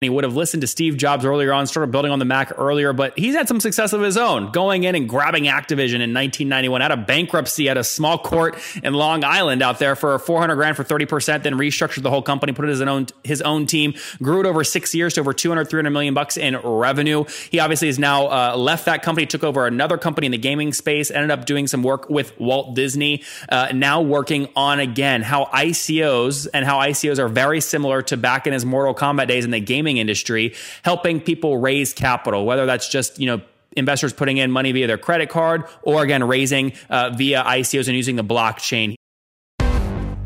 He would have listened to Steve Jobs earlier on, started building on the Mac earlier, but he's had some success of his own, going in and grabbing Activision in 1991 out of bankruptcy at a small court in Long Island out there for 400 grand for 30%, then restructured the whole company, put it as an own, his own team, grew it over six years to over 200, 300 million bucks in revenue. He obviously has now uh, left that company, took over another company in the gaming space, ended up doing some work with Walt Disney, uh, now working on again how ICOs and how ICOs are very similar to back in his Mortal Kombat days in the gaming industry, helping people raise capital, whether that's just, you know, investors putting in money via their credit card or again raising uh, via ICOs and using the blockchain.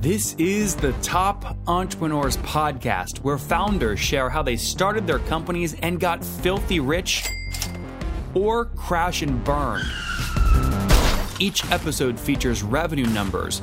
This is the Top Entrepreneurs Podcast, where founders share how they started their companies and got filthy rich or crash and burn. Each episode features revenue numbers,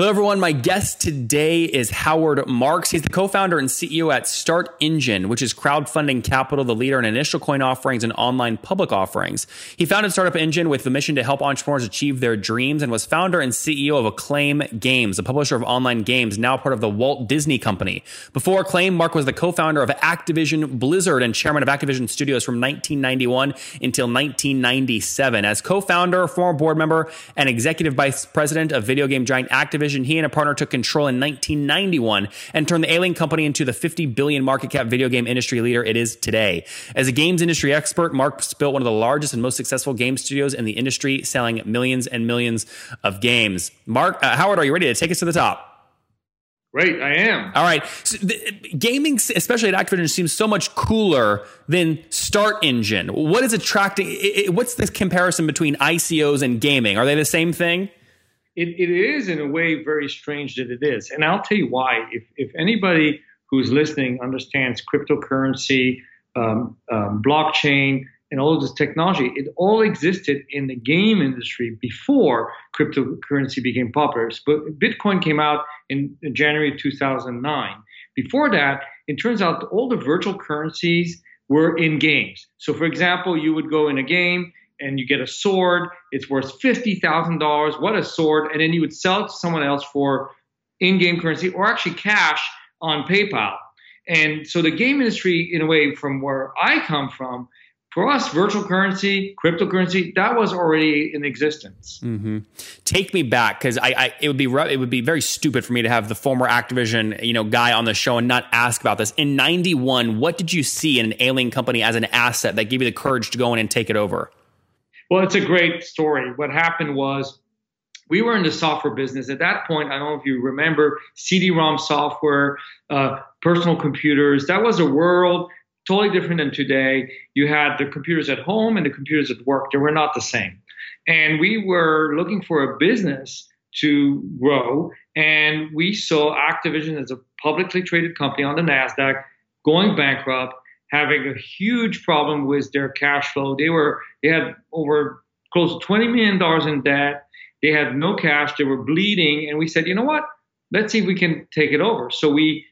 Hello, everyone. My guest today is Howard Marks. He's the co founder and CEO at Start Engine, which is crowdfunding capital, the leader in initial coin offerings and online public offerings. He founded Startup Engine with the mission to help entrepreneurs achieve their dreams and was founder and CEO of Acclaim Games, a publisher of online games, now part of the Walt Disney Company. Before Acclaim, Mark was the co founder of Activision Blizzard and chairman of Activision Studios from 1991 until 1997. As co founder, former board member, and executive vice president of video game giant Activision, Activision, he and a partner took control in 1991 and turned the Alien Company into the 50 billion market cap video game industry leader it is today. As a games industry expert, Mark built one of the largest and most successful game studios in the industry, selling millions and millions of games. Mark, uh, Howard, are you ready to take us to the top? Great, I am. All right. So the, gaming, especially at Activision, seems so much cooler than Start Engine. What is attracting? What's the comparison between ICOs and gaming? Are they the same thing? It, it is in a way very strange that it is. And I'll tell you why. If, if anybody who's listening understands cryptocurrency, um, um, blockchain, and all of this technology, it all existed in the game industry before cryptocurrency became popular. But Bitcoin came out in, in January 2009. Before that, it turns out all the virtual currencies were in games. So, for example, you would go in a game and you get a sword. It's worth $50,000. What a sword. And then you would sell it to someone else for in game currency or actually cash on PayPal. And so the game industry, in a way, from where I come from, for us, virtual currency, cryptocurrency, that was already in existence. Mm-hmm. Take me back because I, I, it would be it would be very stupid for me to have the former Activision you know guy on the show and not ask about this. In '91, what did you see in an alien company as an asset that gave you the courage to go in and take it over? Well, it's a great story. What happened was we were in the software business at that point. I don't know if you remember CD-ROM software, uh, personal computers. That was a world totally different than today. You had the computers at home and the computers at work. They were not the same. And we were looking for a business to grow. And we saw Activision as a publicly traded company on the NASDAQ going bankrupt having a huge problem with their cash flow. They were they had over close to twenty million dollars in debt. They had no cash. They were bleeding, and we said, you know what? Let's see if we can take it over. So we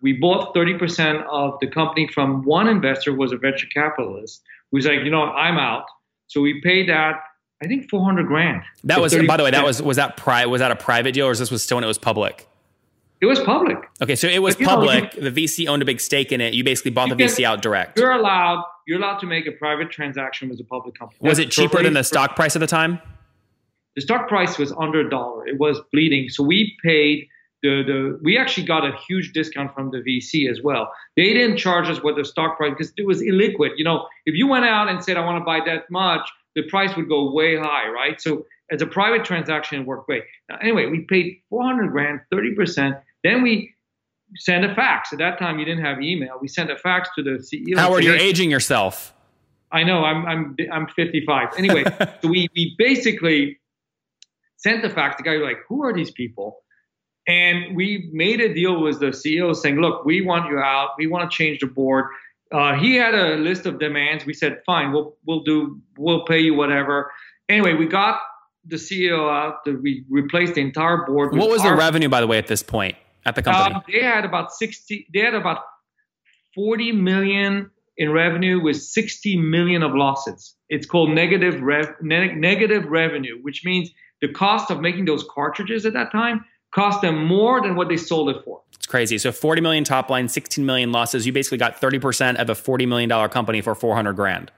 we bought 30% of the company from one investor who was a venture capitalist who was like, you know, what? I'm out. So we paid that I think 400 grand. That was, 30%. by the way, that was was that pri- was that a private deal or is this was still when it was public? It was public. Okay, so it was public. Know, the VC owned a big stake in it. You basically bought the can, VC out direct. You're allowed. You're allowed to make a private transaction with a public company. Was That's it cheaper than the stock price at the time? The stock price was under a dollar. It was bleeding. So we paid the the. We actually got a huge discount from the VC as well. They didn't charge us what the stock price because it was illiquid. You know, if you went out and said I want to buy that much, the price would go way high, right? So as a private transaction, it worked great. Now, anyway, we paid 400 grand, 30 percent then we send a fax. At that time, you didn't have email. We sent a fax to the CEO. Howard, you're aging yourself. I know. I'm I'm I'm 55. Anyway, so we we basically sent the fax. The guy was like, "Who are these people?" And we made a deal with the CEO saying, look, we want you out. We want to change the board. Uh, he had a list of demands. We said, fine, we'll we'll do we'll pay you whatever. Anyway, we got the CEO out. We replaced the entire board. What was the revenue, by the way, at this point at the company? Um, they had about sixty. They had about forty million in revenue with sixty million of losses. It's called negative rev ne- negative revenue, which means the cost of making those cartridges at that time cost them more than what they sold it for. It's crazy. So 40 million top line, 16 million losses. You basically got 30% of a $40 million company for 400 grand.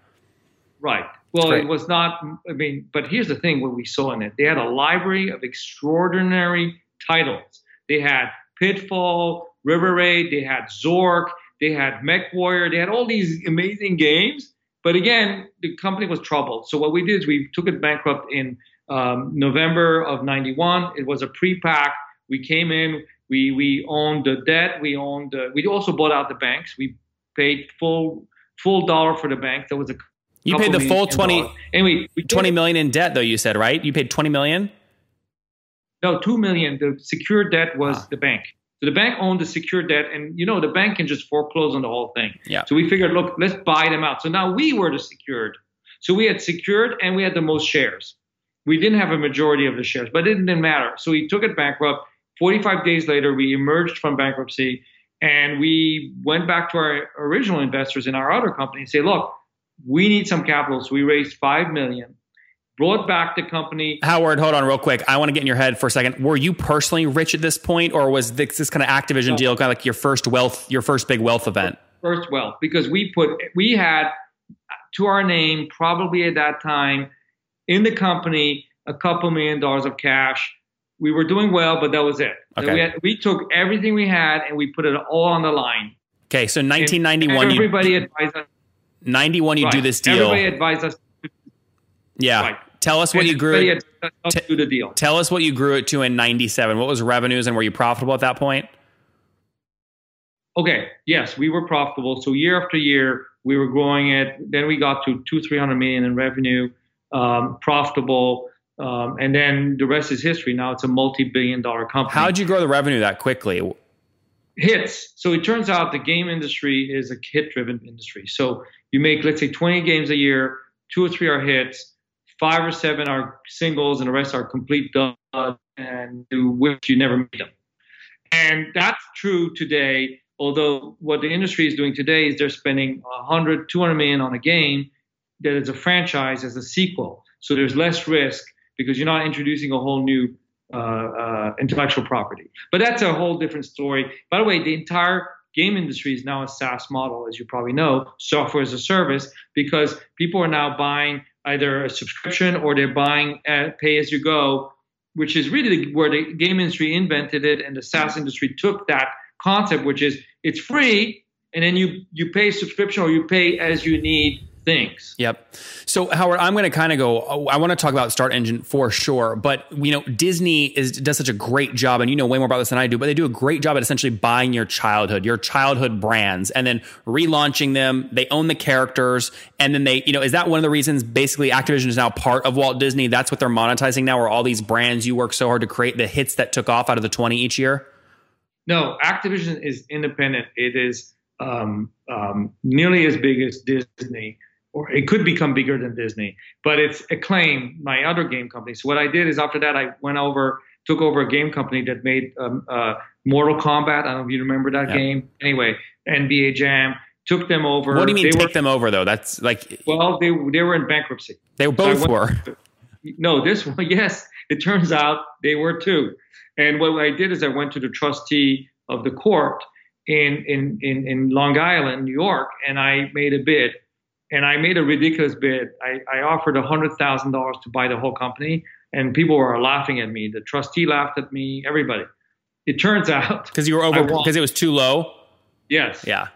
Right. Well, it was not, I mean, but here's the thing what we saw in it. They had a library of extraordinary titles. They had Pitfall, River Raid, they had Zork, they had Mech Warrior, they had all these amazing games. But again, the company was troubled. So what we did is we took it bankrupt in um, November of 91. It was a pre-pack. We came in, we we owned the debt. We owned. The, we also bought out the banks. We paid full full dollar for the bank. That was a. You paid the full twenty. And we, we twenty million in debt, though. You said right. You paid twenty million. No, two million. The secured debt was ah. the bank. So the bank owned the secured debt, and you know the bank can just foreclose on the whole thing. Yeah. So we figured, look, let's buy them out. So now we were the secured. So we had secured, and we had the most shares. We didn't have a majority of the shares, but it didn't matter. So we took it bankrupt 45 days later, we emerged from bankruptcy and we went back to our original investors in our other company and say, look, we need some capital. So we raised five million, brought back the company. Howard, hold on real quick. I want to get in your head for a second. Were you personally rich at this point, or was this, this kind of Activision no. deal kind of like your first wealth, your first big wealth event? First wealth, because we put we had to our name probably at that time in the company a couple million dollars of cash we were doing well, but that was it. Okay. We, had, we took everything we had and we put it all on the line. Okay, so 1991. everybody you, advised us. 91, you right. do this deal. Everybody advised us. Yeah. Right. Tell us what you grew. It, t- the deal. Tell us what you grew it to in 97. What was revenues and were you profitable at that point? Okay. Yes, we were profitable. So year after year, we were growing it. Then we got to two, 300 million in revenue, um, profitable. Um, and then the rest is history. Now it's a multi-billion dollar company. How did you grow the revenue that quickly? Hits. So it turns out the game industry is a hit-driven industry. So you make, let's say, 20 games a year, two or three are hits, five or seven are singles, and the rest are complete duds, and to which you never meet them. And that's true today. Although what the industry is doing today is they're spending 100, 200 million on a game that is a franchise as a sequel. So there's less risk because you're not introducing a whole new uh, uh, intellectual property. But that's a whole different story. By the way, the entire game industry is now a SaaS model, as you probably know, software as a service, because people are now buying either a subscription or they're buying pay as you go, which is really where the game industry invented it, and the SaaS industry took that concept, which is it's free, and then you you pay subscription or you pay as you need things. Yep. So Howard, I'm going to kind of go. I want to talk about Start Engine for sure, but you know, Disney is does such a great job, and you know way more about this than I do. But they do a great job at essentially buying your childhood, your childhood brands, and then relaunching them. They own the characters, and then they, you know, is that one of the reasons basically Activision is now part of Walt Disney? That's what they're monetizing now, or all these brands you work so hard to create, the hits that took off out of the 20 each year. No, Activision is independent. It is um, um, nearly as big as Disney or it could become bigger than Disney. But it's Acclaim, my other game company. So what I did is after that, I went over, took over a game company that made um, uh, Mortal Kombat. I don't know if you remember that yeah. game. Anyway, NBA Jam took them over. What do you mean they take were, them over though? That's like well, they they were in bankruptcy. They both so were. No, this one, yes. It turns out they were too. And what I did is I went to the trustee of the court in in in, in Long Island, New York, and I made a bid and I made a ridiculous bid. I, I offered $100,000 to buy the whole company, and people were laughing at me. The trustee laughed at me, everybody. It turns out. Because you were over, because it was too low? Yes. Yeah.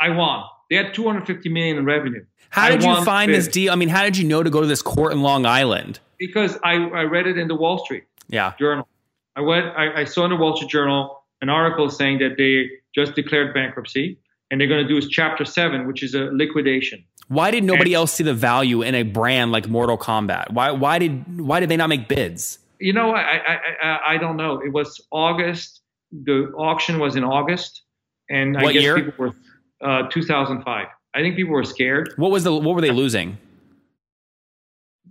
I won. They had 250 million in revenue. How did you find this deal? I mean, how did you know to go to this court in Long Island? Because I, I read it in the Wall Street yeah. Journal. I went. I, I saw in the Wall Street Journal an article saying that they just declared bankruptcy and they're going to do is Chapter Seven, which is a liquidation. Why did nobody and, else see the value in a brand like Mortal Kombat? Why why did why did they not make bids? You know, I, I, I, I don't know. It was August. The auction was in August, and I What guess year? people were uh, 2005. I think people were scared. What was the what were they losing?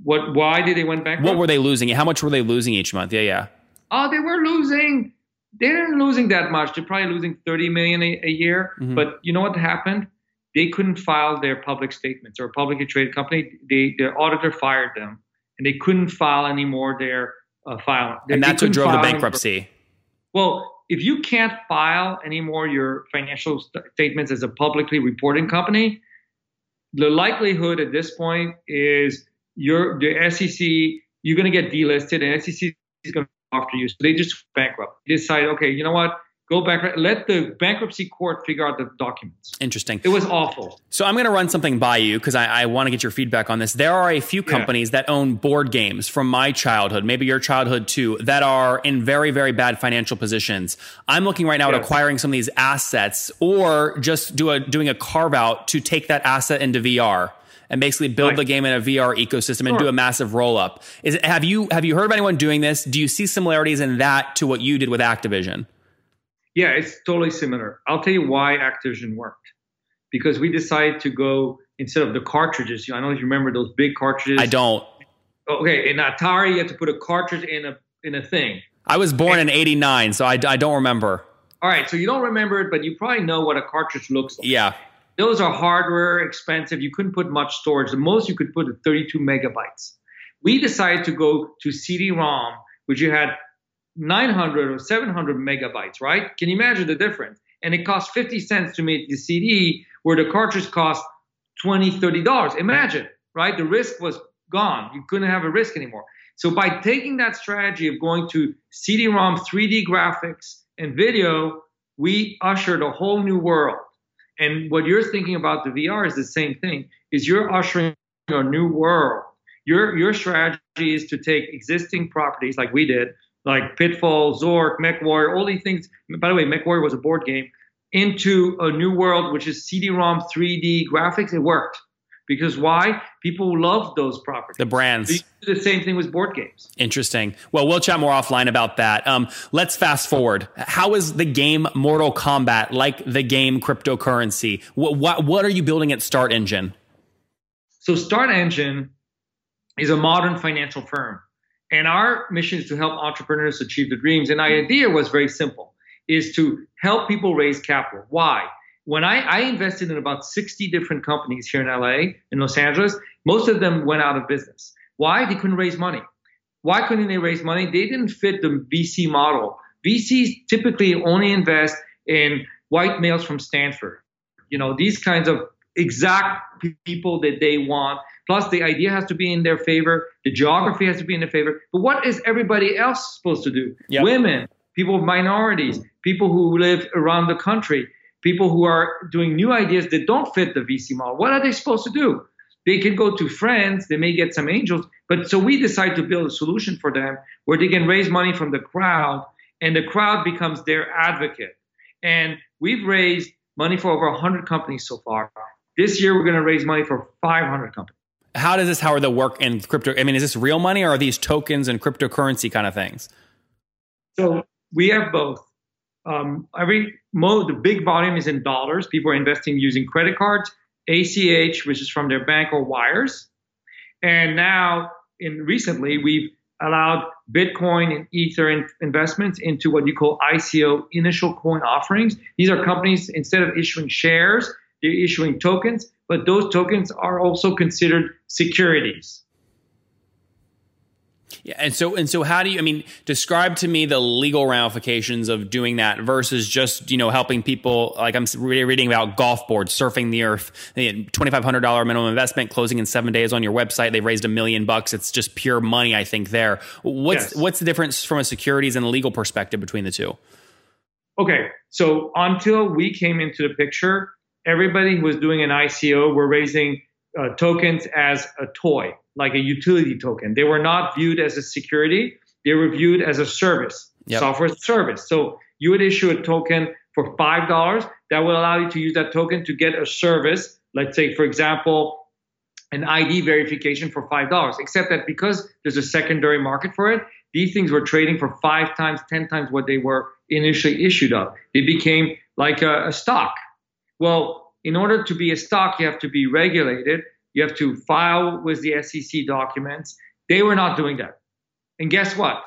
What? Why did they went bankrupt? What were they losing? How much were they losing each month? Yeah, yeah. Oh, they were losing. They weren't losing that much. They're probably losing 30 million a, a year. Mhm. But you know what happened? They couldn't file their public statements. Or a publicly traded company, they, their auditor fired them, and they couldn't file anymore their uh, file. And they that's what drove the anymore. bankruptcy. Well, if you can't file anymore your financial st- statements as a publicly reporting company, the likelihood at this point is you're the SEC. You're going to get delisted, and SEC is going to after you. So they just bankrupt. They decide, okay, you know what? Go back Let the bankruptcy court figure out the documents. Interesting. It was awful. So I'm going to run something by you because I, I want to get your feedback on this. There are a few Yeah. companies that own board games from my childhood, maybe your childhood too, that are in very, very bad financial positions. I'm looking right now at acquiring some of these assets or just do a, doing a carve out to take that asset into VR and basically build Right. the game in a VR ecosystem and do a massive roll up. Is it, have you have you heard of anyone doing this? Do you see similarities in that to what you did with Activision? Yeah, it's totally similar. I'll tell you why Activision worked. Because we decided to go instead of the cartridges. I don't know if you remember those big cartridges. I don't. Okay, in Atari, you had to put a cartridge in a in a thing. I was born in '89, so I, I don't remember. All right, so you don't remember it, but you probably know what a cartridge looks like. Yeah. Those are hardware, expensive. You couldn't put much storage. The most you could put is 32 megabytes. We decided to go to CD-ROM, which you had 900 or 700 megabytes, right? Can you imagine the difference? And it cost 50 cents to make the CD, where the cartridge cost 20 $30. Imagine, right? The risk was gone. You couldn't have a risk anymore. So by taking that strategy of going to CD-ROM, 3D graphics, and video, we ushered a whole new world. And what you're thinking about the VR is the same thing. Is you're ushering a new world. Your your strategy is to take existing properties like we did, like Pitfall, Zork, MechWarrior, all these things. By the way, MechWarrior was a board game into a new world, which is CD-ROM 3D graphics. It worked because why? People love those properties. The brands. So the same thing with board games. Interesting. Well, we'll chat more offline about that. Um, let's fast forward. How is the game Mortal Kombat like the game cryptocurrency? What, what, what are you building at Start Engine? So Start Engine is a modern financial firm. And our mission is to help entrepreneurs achieve their dreams. And our idea was very simple, is to help people raise capital. Why? When I, I invested in about 60 different companies here in LA, in Los Angeles, most of them went out of business. Why? They couldn't raise money. Why couldn't they raise money? They didn't fit the VC model. VCs typically only invest in white males from Stanford. You know, these kinds of exact people that they want. Plus, the idea has to be in their favor. The geography has to be in their favor. But what is everybody else supposed to do? Yep. Women, people of minorities, people who live around the country, people who are doing new ideas that don't fit the VC model. What are they supposed to do? They can go to friends, they may get some angels, but so we decide to build a solution for them where they can raise money from the crowd and the crowd becomes their advocate. And we've raised money for over 100 companies so far. This year, we're going to raise money for 500 companies. How does this, how are the work in crypto? I mean, is this real money or are these tokens and cryptocurrency kind of things? So we have both. Um, every mo, the big volume is in dollars. People are investing using credit cards, ACH, which is from their bank or wires. And now, in recently, we've allowed Bitcoin and Ether in, investments into what you call ICO, initial coin offerings. These are companies instead of issuing shares, they're issuing tokens, but those tokens are also considered securities. Yeah, and so and so, how do you? I mean, describe to me the legal ramifications of doing that versus just you know helping people. Like I'm re- reading about golf boards surfing the earth, twenty five hundred dollar minimum investment, closing in seven days on your website. They've raised a million bucks. It's just pure money, I think. There, what's Yes. what's the difference from a securities and legal perspective between the two? Okay, so until we came into the picture, everybody who was doing an ICO were raising uh, tokens as a toy, like a utility token. They were not viewed as a security; they were viewed as a service, Yep. software service. So you would issue a token for five dollars that will allow you to use that token to get a service. Let's say, for example, an ID verification for five dollars. Except that because there's a secondary market for it, these things were trading for five times, ten times what they were initially issued of. They became like a, a stock. Well, in order to be a stock, you have to be regulated. You have to file with the SEC documents. They were not doing that. And guess what?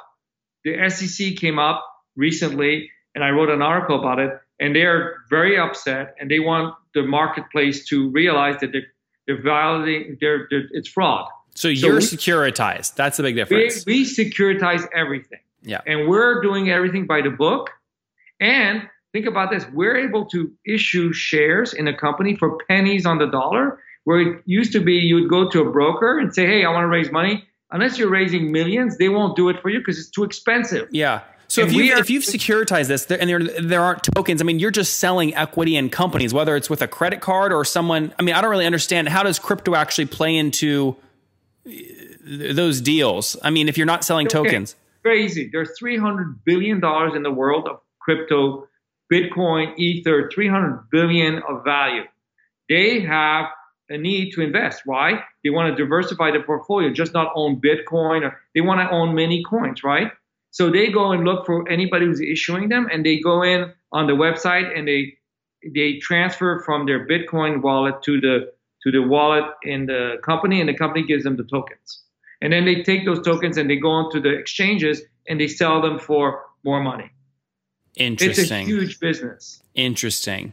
The SEC came up recently, and I wrote an article about it, and they're very upset, and they want the marketplace to realize that they're, they're violating, they're, they're, it's fraud. So, so you're we, securitized. That's the big difference. We, we securitize everything. Yeah. And we're doing everything by the book. And think about this we're able to issue shares in a company for pennies on the dollar, where it used to be you would go to a broker and say, hey, I want to raise money. Unless you're raising millions, they won't do it for you because it's too expensive. Yeah. So if, you, are, if you've securitized this and there, there aren't tokens, I mean, you're just selling equity in companies, whether it's with a credit card or someone. I mean, I don't really understand how does crypto actually play into uh, those deals? I mean, if you're not selling okay. tokens, very easy. There's 300 billion dollars in the world of crypto, Bitcoin, Ether, 300 billion of value. They have a need to invest. Why? They want to diversify their portfolio, just not own Bitcoin. Or they want to own many coins, right? So they go and look for anybody who's issuing them, and they go in on the website and they they transfer from their Bitcoin wallet to the to the wallet in the company, and the company gives them the tokens. And then they take those tokens and they go onto the exchanges and they sell them for more money. Interesting. It's a huge business. Interesting.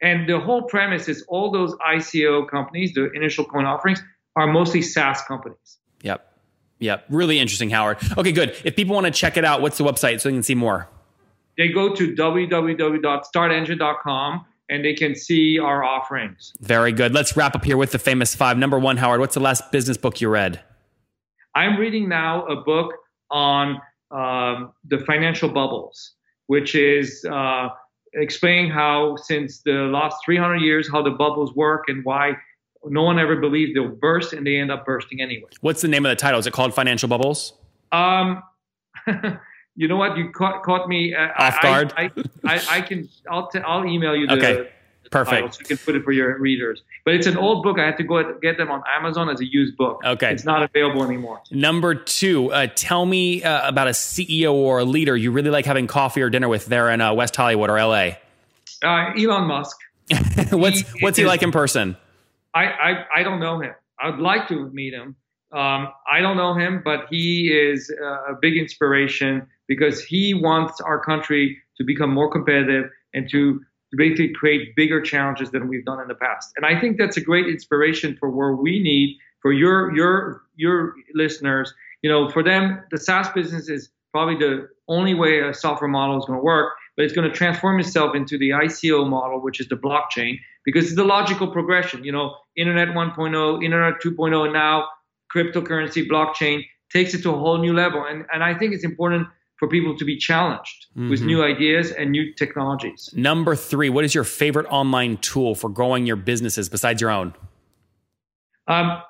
And the whole premise is all those ICO companies, the initial coin offerings, are mostly SaaS companies. Yep. Yep. Really interesting, Howard. Okay, good. If people want to check it out, what's the website so they can see more? They go to www.startengine.com and they can see our offerings. Very good. Let's wrap up here with the famous five. Number one, Howard, what's the last business book you read? I'm reading now a book on um, the financial bubbles, which is uh, explaining how, since the last 300 years, how the bubbles work and why no one ever believed they'll burst and they end up bursting anyway. What's the name of the title? Is it called Financial Bubbles? Um, you know what? You caught, caught me uh, off guard. I, I, I, I can. I'll t- I'll email you the, okay. Perfect. So you can put it for your readers. But it's an old book. I had to go get them on Amazon as a used book. Okay. It's not available anymore. Number two, uh, tell me uh, about a CEO or a leader you really like having coffee or dinner with there in uh, West Hollywood or LA. Uh, Elon Musk. what's he, what's he is, like in person? I, I, I don't know him. I'd like to meet him. Um, I don't know him, but he is uh, a big inspiration because he wants our country to become more competitive and to basically create bigger challenges than we've done in the past. And I think that's a great inspiration for where we need for your your your listeners. You know, for them, the SaaS business is probably the only way a software model is going to work, but it's going to transform itself into the ICO model, which is the blockchain, because it's the logical progression. You know, Internet 1.0, Internet 2.0, and now cryptocurrency, blockchain takes it to a whole new level. And and I think it's important for people to be challenged mm-hmm. with new ideas and new technologies. Number three, what is your favorite online tool for growing your businesses besides your own? Um,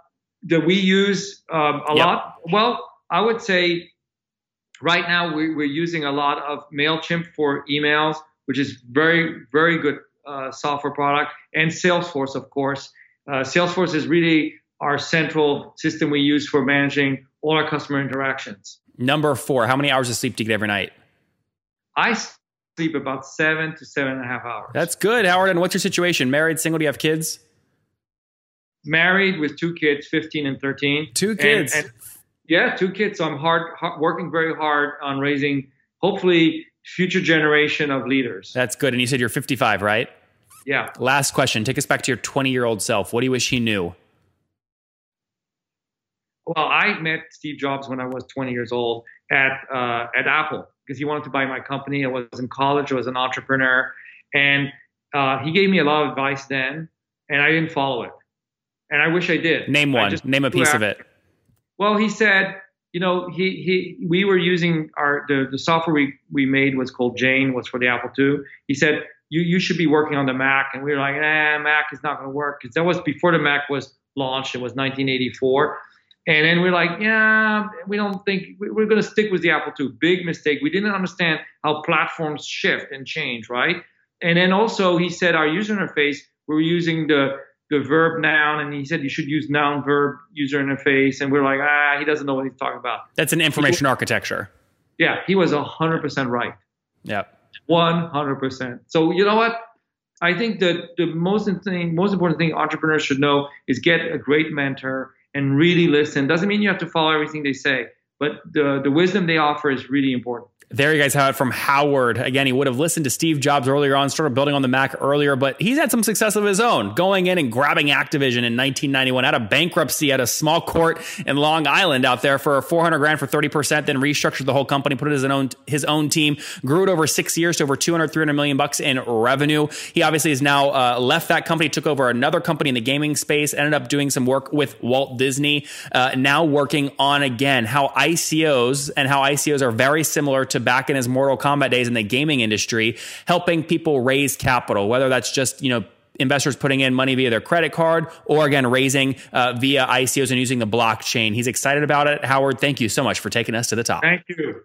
that we use um, a yep. lot. Well, I would say right now we, are using a lot of Mailchimp for emails, which is very very good uh, software product, and Salesforce, of course. Uh, Salesforce is really our central system we use for managing all our customer interactions. Number four, how many hours of sleep do you get every night? I sleep about seven to seven and a half hours. That's good, Howard. And what's your situation? Married, single? Do you have kids? Married with two kids, 15 and 13. Two kids. And, and yeah, two kids. So I'm hard, hard, working very hard on raising, hopefully, future generation of leaders. That's good. And you said you're 55, right? Yeah. Last question. Take us back to your 20 year old self. What do you wish he knew? Well, I met Steve Jobs when I was 20 years old at uh, at Apple because he wanted to buy my company. I was in college. I was an entrepreneur, and uh, he gave me a lot of advice then, and I didn't follow it. And I wish I did. Name one. Name a piece after. of it. Well, he said, you know, he he we were using our the the software we we made was called Jane was for the Apple II. He said you you should be working on the Mac, and we were like, eh, Mac is not going to work because that was before the Mac was launched. It was 1984. And then we're like, yeah, we don't think we're going to stick with the Apple II. Big mistake. We didn't understand how platforms shift and change, right? And then also he said our user interface, we're using the the verb noun, and he said you should use noun verb user interface, and we're like, ah, he doesn't know what he's talking about. That's an information architecture. Yeah, he was hundred percent right. Yeah, One hundred percent. So you know what? I think that the most thing, most important thing entrepreneurs should know is get a great mentor and really listen. Doesn't mean you have to follow everything they say, but the the wisdom they offer is really important. There you guys have it from Howard. Again, he would have listened to Steve Jobs earlier on, started building on the Mac earlier, but he's had some success of his own, going in and grabbing Activision in 1991 out of bankruptcy at a small court in Long Island out there for 400 grand for 30%, then restructured the whole company, put it as an own, his own team, grew it over six years to over 200, 300 million bucks in revenue. He obviously has now uh, left that company, took over another company in the gaming space, ended up doing some work with Walt Disney, uh, now working on again how ICOs and how ICOs are very similar to back in his Mortal Kombat days in the gaming industry, helping people raise capital, whether that's just, you know, investors putting in money via their credit card or again raising uh, via ICOs and using the blockchain. He's excited about it. Howard, thank you so much for taking us to the top. Thank you.